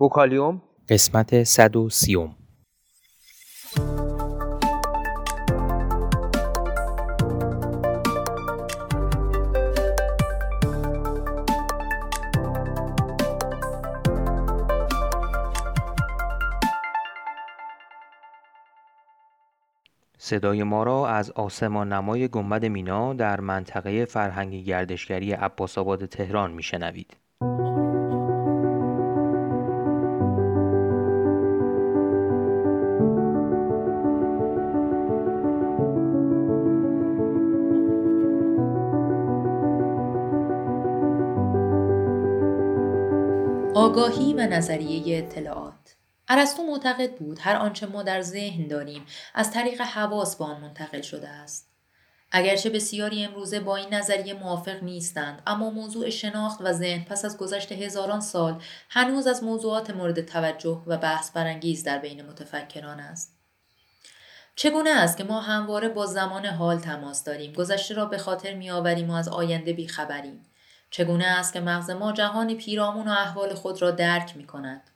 بوکالیوم قسمت 130 صدای ما را از آسمان نمای گنبد مینا در منطقه فرهنگی گردشگری عباس آباد تهران میشنوید. آگاهی و نظریه اطلاعات. ارسطو معتقد بود هر آنچه ما در ذهن داریم از طریق حواس به آن منتقل شده است. اگرچه بسیاری امروزه با این نظریه موافق نیستند اما موضوع شناخت و ذهن پس از گذشت هزاران سال هنوز از موضوعات مورد توجه و بحث برانگیز در بین متفکران است. چگونه است که ما همواره با زمان حال تماس داریم؟ گذشته را به خاطر میآوریم و از آینده بیخبریم. چگونه است که مغز ما جهان پیرامون و احوال خود را درک می کند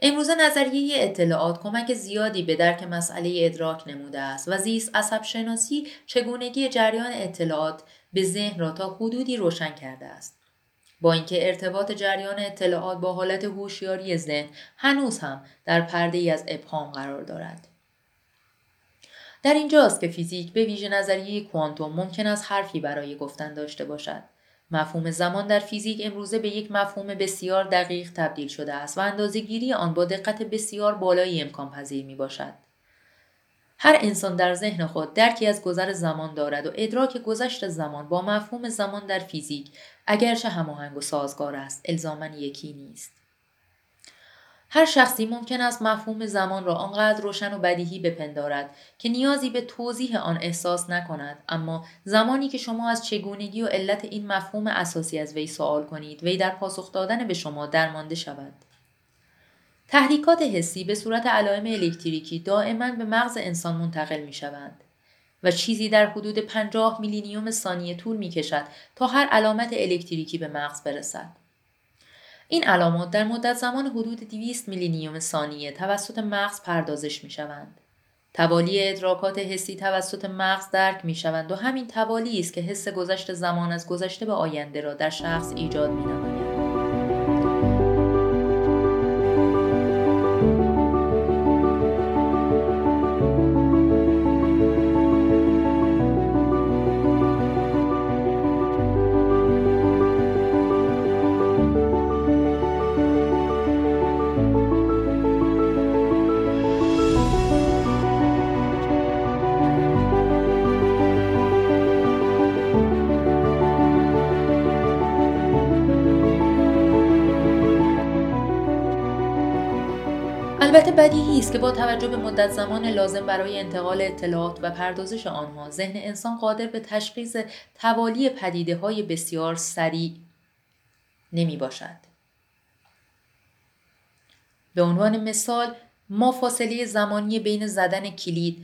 امروزه نظریه اطلاعات کمک زیادی به درک مسئله ادراک نموده است و زیست عصب شناسی چگونگی جریان اطلاعات به ذهن را تا حدودی روشن کرده است. با اینکه ارتباط جریان اطلاعات با حالت هوشیاری ذهن هنوز هم در پرده ای از ابهام قرار دارد. در اینجاست که فیزیک به ویژه نظریه کوانتوم ممکن است حرفی برای گفتن داشته باشد. مفهوم زمان در فیزیک امروزه به یک مفهوم بسیار دقیق تبدیل شده است و اندازهگیری آن با دقت بسیار بالایی امکان پذیر می باشد. هر انسان در ذهن خود درکی از گذر زمان دارد و ادراک گذشت زمان با مفهوم زمان در فیزیک اگرچه هماهنگ و سازگار است الزاما یکی نیست. هر شخصی ممکن است مفهوم زمان را آنقدر روشن و بدیهی بپندارد که نیازی به توضیح آن احساس نکند اما زمانی که شما از چگونگی و علت این مفهوم اساسی از وی سوال کنید وی در پاسخ دادن به شما درمانده شود تحریکات حسی به صورت علائم الکتریکی دائما به مغز انسان منتقل می شوند و چیزی در حدود 50 میلینیوم ثانیه طول می کشد تا هر علامت الکتریکی به مغز برسد. این علامات در مدت زمان حدود 200 میلینیوم ثانیه توسط مغز پردازش می شوند. توالی ادراکات حسی توسط مغز درک می شوند و همین توالی است که حس گذشت زمان از گذشته به آینده را در شخص ایجاد می نماید. البته بدیهی است که با توجه به مدت زمان لازم برای انتقال اطلاعات و پردازش آنها ذهن انسان قادر به تشخیص توالی پدیده های بسیار سریع نمی باشد. به عنوان مثال ما فاصله زمانی بین زدن کلید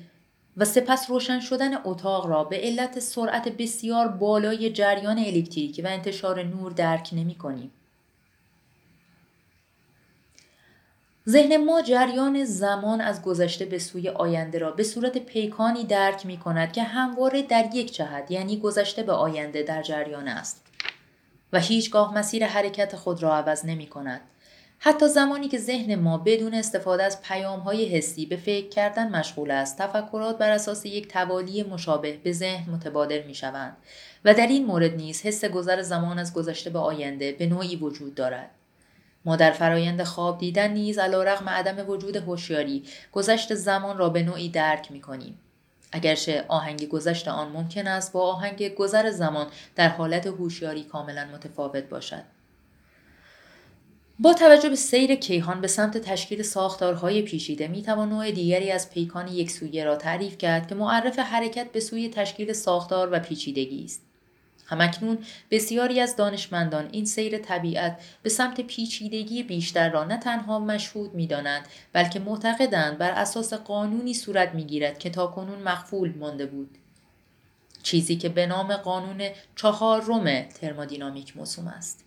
و سپس روشن شدن اتاق را به علت سرعت بسیار بالای جریان الکتریکی و انتشار نور درک نمی کنیم. ذهن ما جریان زمان از گذشته به سوی آینده را به صورت پیکانی درک می کند که همواره در یک جهت یعنی گذشته به آینده در جریان است. و هیچگاه مسیر حرکت خود را عوض نمی کند. حتی زمانی که ذهن ما بدون استفاده از پیام های حسی به فکر کردن مشغول است تفکرات بر اساس یک توالی مشابه به ذهن متبادر می شوند و در این مورد نیز حس گذر زمان از گذشته به آینده به نوعی وجود دارد. ما در فرایند خواب دیدن نیز علیرغم عدم وجود هوشیاری گذشت زمان را به نوعی درک می کنیم. اگرچه آهنگ گذشت آن ممکن است با آهنگ گذر زمان در حالت هوشیاری کاملا متفاوت باشد. با توجه به سیر کیهان به سمت تشکیل ساختارهای پیچیده می توان نوع دیگری از پیکان یکسویه را تعریف کرد که معرف حرکت به سوی تشکیل ساختار و پیچیدگی است. همکنون بسیاری از دانشمندان این سیر طبیعت به سمت پیچیدگی بیشتر را نه تنها مشهود می دانند بلکه معتقدند بر اساس قانونی صورت می گیرد که تا کنون مخفول مانده بود. چیزی که به نام قانون چهار روم ترمودینامیک موسوم است.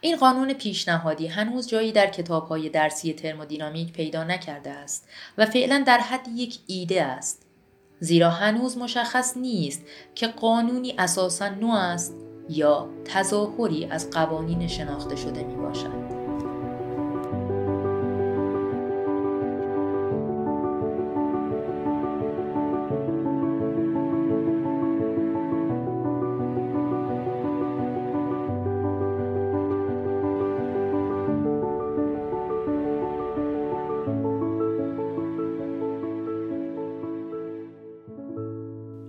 این قانون پیشنهادی هنوز جایی در کتابهای درسی ترمودینامیک پیدا نکرده است و فعلا در حد یک ایده است. زیرا هنوز مشخص نیست که قانونی اساسا نو است یا تظاهری از قوانین شناخته شده می باشد.